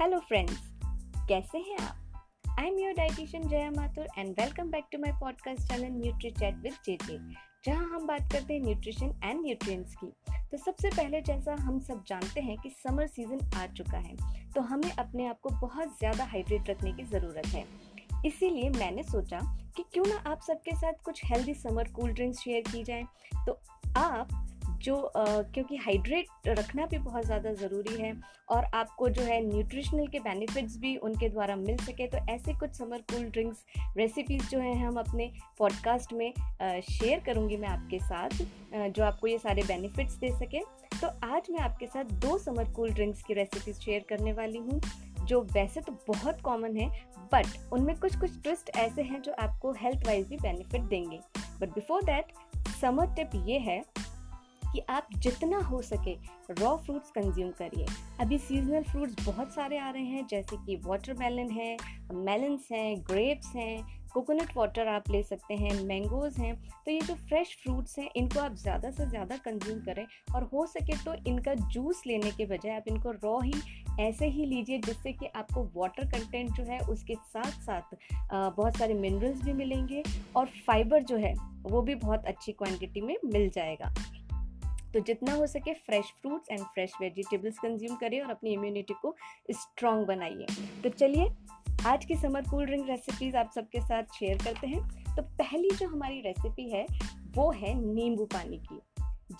Hello friends कैसे हैं आप? I am your dietitian Jaya Mathur and welcome back to my podcast channel nutri chat with JJ जहाँ हम बात करते हैं न्यूट्रिशन एंड न्यूट्रिएंट्स की। तो सबसे पहले जैसा हम सब जानते हैं कि समर सीज़न आ चुका है तो हमें अपने आप को बहुत ज़्यादा हाइड्रेट रखने की ज़रूरत है। इसीलिए मैंने सोचा कि क्यों ना आप सबके साथ कुछ healthy summer cool drinks share की जाए। तो आप जो क्योंकि हाइड्रेट रखना भी बहुत ज़्यादा ज़रूरी है और आपको जो है न्यूट्रिशनल के बेनिफिट्स भी उनके द्वारा मिल सके तो ऐसे कुछ समर कूल ड्रिंक्स रेसिपीज़ जो हैं हम अपने पॉडकास्ट में शेयर करूँगी मैं आपके साथ जो आपको ये सारे बेनिफिट्स दे सके। तो आज मैं आपके साथ दो समर कूल ड्रिंक्स की रेसिपीज़ शेयर करने वाली हूँ, जो वैसे तो बहुत कॉमन है बट उनमें कुछ कुछ ट्विस्ट ऐसे हैं जो आपको हेल्थ वाइज भी बेनिफिट देंगे। But before that summer tip ये है कि आप जितना हो सके रॉ फ्रूट्स कंज्यूम करिए। अभी सीजनल फ्रूट्स बहुत सारे आ रहे हैं, जैसे कि वाटरमेलन है मेलन्स हैं ग्रेप्स हैं कोकोनट वाटर आप ले सकते हैं मैंगोज़ हैं। तो ये जो फ्रेश फ्रूट्स हैं, इनको आप ज़्यादा से ज़्यादा कंज्यूम करें और हो सके तो इनका जूस लेने के बजाय आप इनको रॉ ही, ऐसे ही लीजिए जिससे कि आपको वाटर कंटेंट जो है उसके साथ साथ बहुत सारे मिनरल्स भी मिलेंगे और फाइबर जो है, वो भी बहुत अच्छी क्वांटिटी में मिल जाएगा। तो जितना हो सके fresh fruits and fresh vegetables consume करें और अपनी इम्यूनिटी को स्ट्रॉन्ग बनाइए। तो चलिए, आज की समर कूल ड्रिंक रेसिपीज़ आप सबके साथ शेयर करते हैं। तो पहली जो हमारी रेसिपी है, वो है नींबू पानी की।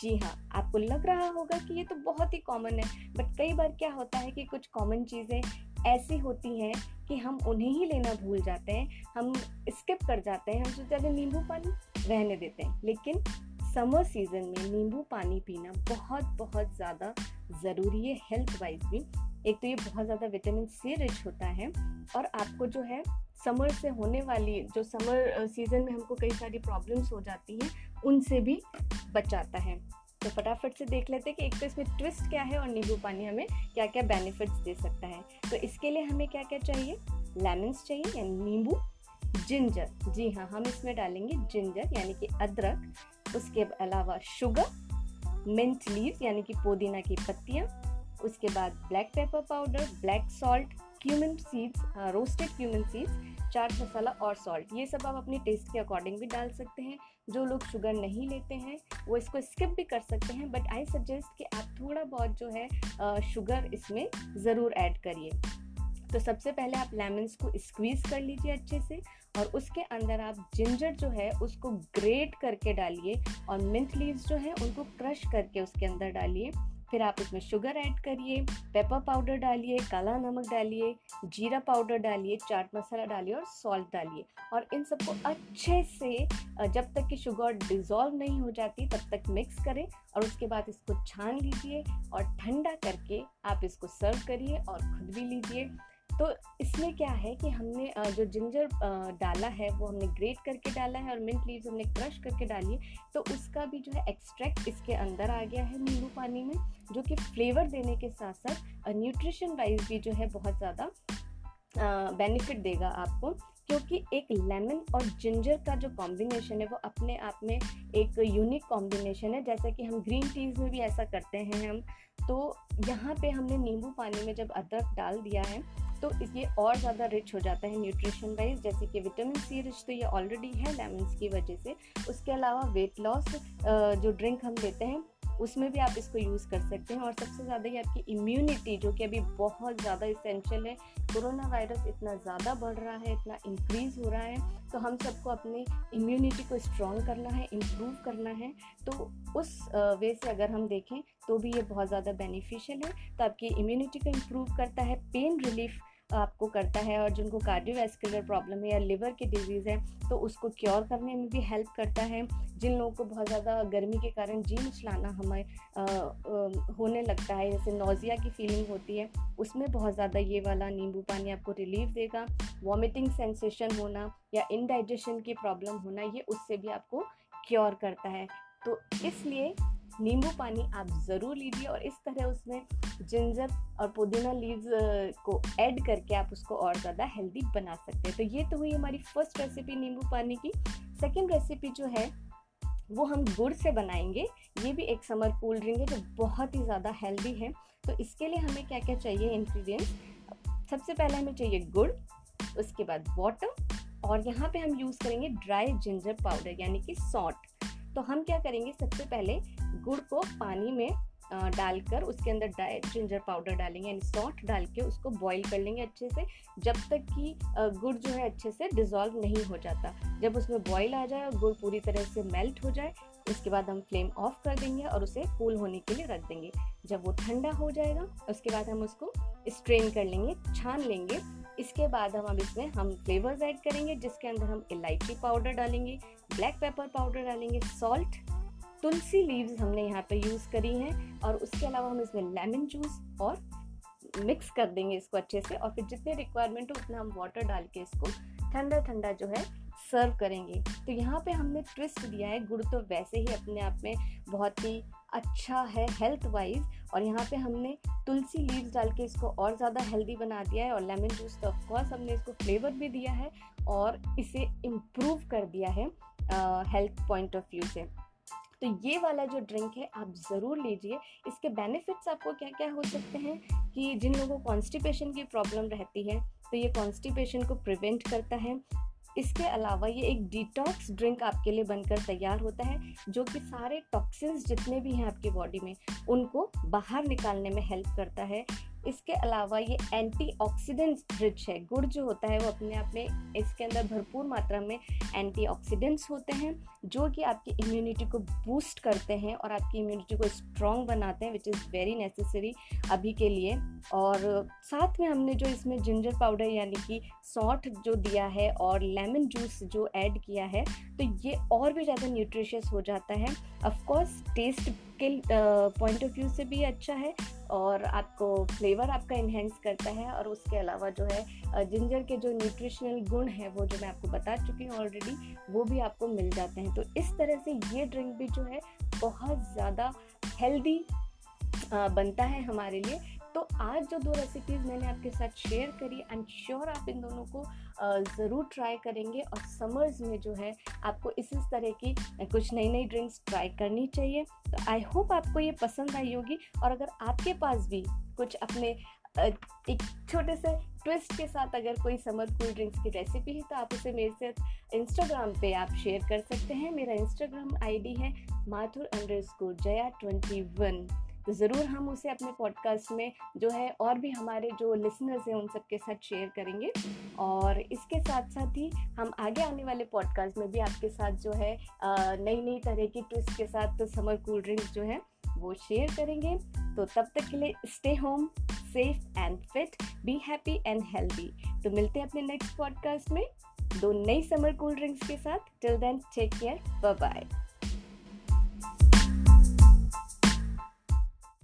जी हाँ आपको लग रहा होगा कि ये तो बहुत ही कॉमन है बट कई बार क्या होता है कि कुछ कॉमन चीज़ें ऐसी होती हैं कि हम उन्हें ही लेना भूल जाते हैं, हम स्किप कर जाते हैं, हम सोचते हैं नींबू पानी? रहने देते हैं। लेकिन समर सीज़न में नींबू पानी पीना बहुत बहुत ज़्यादा ज़रूरी है हेल्थ वाइज भी। एक तो ये बहुत ज़्यादा विटामिन सी रिच होता है और आपको जो है समर से होने वाली, जो समर सीज़न में हमको कई सारी प्रॉब्लम्स हो जाती हैं, उनसे भी बचाता है। तो फटाफट से देख लेते हैं कि एक तो इसमें ट्विस्ट क्या है और नींबू पानी हमें क्या क्या बेनिफिट्स दे सकता है। तो इसके लिए हमें क्या क्या चाहिए? लेमन्स चाहिए यानी नींबू जिंजर जी हाँ हम इसमें डालेंगे जिंजर यानी कि अदरक। उसके अलावा शुगर मिंट लीव यानी कि पुदीना की पत्तियाँ, उसके बाद black pepper powder black salt cumin seeds roasted cumin seeds chaat masala और सॉल्ट ये सब आप अपने टेस्ट के अकॉर्डिंग भी डाल सकते हैं। जो लोग शुगर नहीं लेते हैं, वो इसको स्किप भी कर सकते हैं बट आई सजेस्ट कि आप थोड़ा बहुत जो है शुगर इसमें ज़रूर ऐड करिए। तो सबसे पहले आप लेमन्स को स्क्वीज़ कर लीजिए अच्छे से और उसके अंदर आप जिंजर जो है उसको ग्रेट करके डालिए और मिंट लीव्स जो है उनको क्रश करके उसके अंदर डालिए। फिर आप उसमें शुगर ऐड करिए पेपर पाउडर डालिए, काला नमक डालिए, जीरा पाउडर डालिए, चाट मसाला डालिए और सॉल्ट डालिए। और इन सबको अच्छे से जब तक कि शुगर डिज़ोल्व नहीं हो जाती, तब तक मिक्स करें और उसके बाद इसको छान लीजिए और ठंडा करके आप इसको सर्व करिए और खुद भी लीजिए। तो इसमें क्या है कि हमने जो जिंजर डाला है, वो हमने ग्रेट करके डाला है और मिंट लीव्स हमने क्रश करके डाली है तो उसका भी जो है एक्सट्रैक्ट इसके अंदर आ गया है नींबू पानी में, जो कि फ्लेवर देने के साथ साथ न्यूट्रिशन वाइज भी जो है बहुत ज़्यादा बेनिफिट देगा आपको, क्योंकि एक लेमन और जिंजर का जो कॉम्बिनेशन है, वो अपने आप में एक यूनिक कॉम्बिनेशन है, जैसा कि हम ग्रीन टीज़ में भी ऐसा करते हैं हम तो यहाँ पे हमने नींबू पानी में जब अदरक डाल दिया है तो ये और ज़्यादा रिच हो जाता है न्यूट्रिशन वाइज जैसे कि विटामिन सी रिच तो ये ऑलरेडी है लेमन्स की वजह से। उसके अलावा वेट लॉस जो ड्रिंक हम लेते हैं, उसमें भी आप इसको यूज़ कर सकते हैं। और सबसे ज़्यादा ये आपकी इम्यूनिटी जो कि अभी बहुत ज़्यादा इसेंशियल है, कोरोना वायरस इतना ज़्यादा बढ़ रहा है, इतना इंक्रीज़ हो रहा है तो हम सबको अपने इम्यूनिटी को स्ट्रॉन्ग करना है इम्प्रूव करना है। तो उस वे से अगर हम देखें तो भी ये बहुत ज़्यादा बेनिफिशियल है तो आपकी इम्यूनिटी को इम्प्रूव करता है पेन रिलीफ आपको करता है और जिनको कार्डियोवैस्कुलर प्रॉब्लम है या लिवर की डिज़ीज़ है तो उसको क्योर करने में भी हेल्प करता है। जिन लोगों को बहुत ज़्यादा गर्मी के कारण जी मिचलाना हमें होने लगता है, जैसे नोज़िया की फीलिंग होती है, उसमें बहुत ज़्यादा ये वाला नींबू पानी आपको रिलीफ देगा। वॉमिटिंग सेंसेशन होना या इनडाइजेशन की प्रॉब्लम होना, ये उससे भी आपको क्योर करता है। तो इसलिए नींबू पानी आप ज़रूर लीजिए और इस तरह उसमें जिंजर और पुदीना लीव्स को ऐड करके आप उसको और ज़्यादा हेल्दी बना सकते हैं। तो ये तो हुई हमारी फ़र्स्ट रेसिपी नींबू पानी की। सेकेंड रेसिपी जो है, वो हम गुड़ से बनाएँगे। ये भी एक समर कूल ड्रिंक है जो बहुत ही ज़्यादा हेल्दी है। तो इसके लिए हमें क्या क्या चाहिए इंग्रेडिएंट्स सबसे पहले हमें चाहिए गुड़, उसके बाद वाटर और यहाँ पे हम यूज़ करेंगे ड्राई जिंजर पाउडर यानी कि सॉल्ट तो हम क्या करेंगे, सबसे पहले गुड़ को पानी में डालकर उसके अंदर ड्राई जिंजर पाउडर डालेंगे, यानी सॉल्ट डाल के उसको बॉईल कर लेंगे अच्छे से, जब तक कि गुड़ जो है अच्छे से डिज़ोल्व नहीं हो जाता। जब उसमें बॉईल आ जाए और गुड़ पूरी तरह से मेल्ट हो जाए, उसके बाद हम फ्लेम ऑफ़ कर देंगे और उसे कूल होने के लिए रख देंगे। जब वो ठंडा हो जाएगा, उसके बाद हम उसको स्ट्रेन कर लेंगे, छान लेंगे। इसके बाद हम अब इसमें हम फ्लेवर्स ऐड करेंगे, जिसके अंदर हम इलायची पाउडर डालेंगे ब्लैक पेपर पाउडर डालेंगे सॉल्ट तुलसी लीव्स हमने यहाँ पे यूज़ करी हैं और उसके अलावा हम इसमें लेमन जूस और मिक्स कर देंगे इसको अच्छे से और फिर जितने रिक्वायरमेंट हो उतना हम वाटर डाल के इसको ठंडा ठंडा जो है सर्व करेंगे। तो यहाँ पे हमने ट्विस्ट दिया है, गुड़ तो वैसे ही अपने आप में बहुत ही अच्छा है हेल्थ वाइज और यहाँ पे हमने तुलसी लीव्स डाल के इसको और ज़्यादा हेल्दी बना दिया है और लेमन जूस तो ऑफकोर्स हमने इसको फ्लेवर भी दिया है और इसे इम्प्रूव कर दिया है हेल्थ पॉइंट ऑफ़ व्यू से। तो ये वाला जो ड्रिंक है, आप ज़रूर लीजिए। इसके बेनिफिट्स आपको क्या क्या हो सकते हैं कि जिन लोगों को कॉन्स्टिपेशन की प्रॉब्लम रहती है तो ये कॉन्स्टिपेशन को प्रिवेंट करता है। इसके अलावा ये एक डिटॉक्स ड्रिंक आपके लिए बनकर तैयार होता है, जो कि सारे टॉक्सिन्स जितने भी हैं आपकी बॉडी में, उनको बाहर निकालने में हेल्प करता है। इसके अलावा ये एंटीऑक्सीडेंट्स रिच है। गुड़ जो होता है वो अपने आप में इसके अंदर भरपूर मात्रा में एंटीऑक्सीडेंट्स होते हैं, जो कि आपकी इम्यूनिटी को बूस्ट करते हैं और आपकी इम्यूनिटी को स्ट्रॉन्ग बनाते हैं विच इज़ वेरी नेसेसरी अभी के लिए। और साथ में हमने जो इसमें जिंजर पाउडर यानी कि सॉल्ट जो दिया है और लेमन जूस जो ऐड किया है तो ये और भी ज़्यादा न्यूट्रिशियस हो जाता है। ऑफकोर्स टेस्ट के पॉइंट ऑफ़ व्यू से भी अच्छा है और आपको फ्लेवर आपका इन्हेंस करता है और उसके अलावा जो है जिंजर के जो न्यूट्रिशनल गुण है वो जो मैं आपको बता चुकी हूँ ऑलरेडी वो भी आपको मिल जाते हैं। तो इस तरह से ये ड्रिंक भी जो है, बहुत ज़्यादा हेल्दी बनता है हमारे लिए। तो आज जो दो रेसिपीज़ मैंने आपके साथ शेयर करी आई एम श्योर आप इन दोनों को ज़रूर ट्राई करेंगे और समर्स में जो है, आपको इस इस तरह की कुछ नई नई ड्रिंक्स ट्राई करनी चाहिए। तो आई होप आपको ये पसंद आई होगी और अगर आपके पास भी कुछ अपने एक छोटे से ट्विस्ट के साथ अगर कोई समर कूल ड्रिंक्स की रेसिपी है तो आप उसे मेरे से इंस्टाग्राम पे आप शेयर कर सकते हैं। मेरा इंस्टाग्राम आईडी है Mathur underscore Jaya twenty one तो ज़रूर हम उसे अपने पॉडकास्ट में जो है और भी हमारे जो लिसनर्स हैं उन सबके साथ शेयर करेंगे। और इसके साथ साथ ही हम आगे आने वाले पॉडकास्ट में भी आपके साथ जो है नई नई तरह की ट्विस्ट के साथ तो समर कूल ड्रिंक्स जो है, वो शेयर करेंगे। तो तब तक के लिए stay home safe and fit be happy and healthy तो मिलते हैं अपने नेक्स्ट पॉडकास्ट में, दो नई समर कूल ड्रिंक्स के साथ। Till then take care bye bye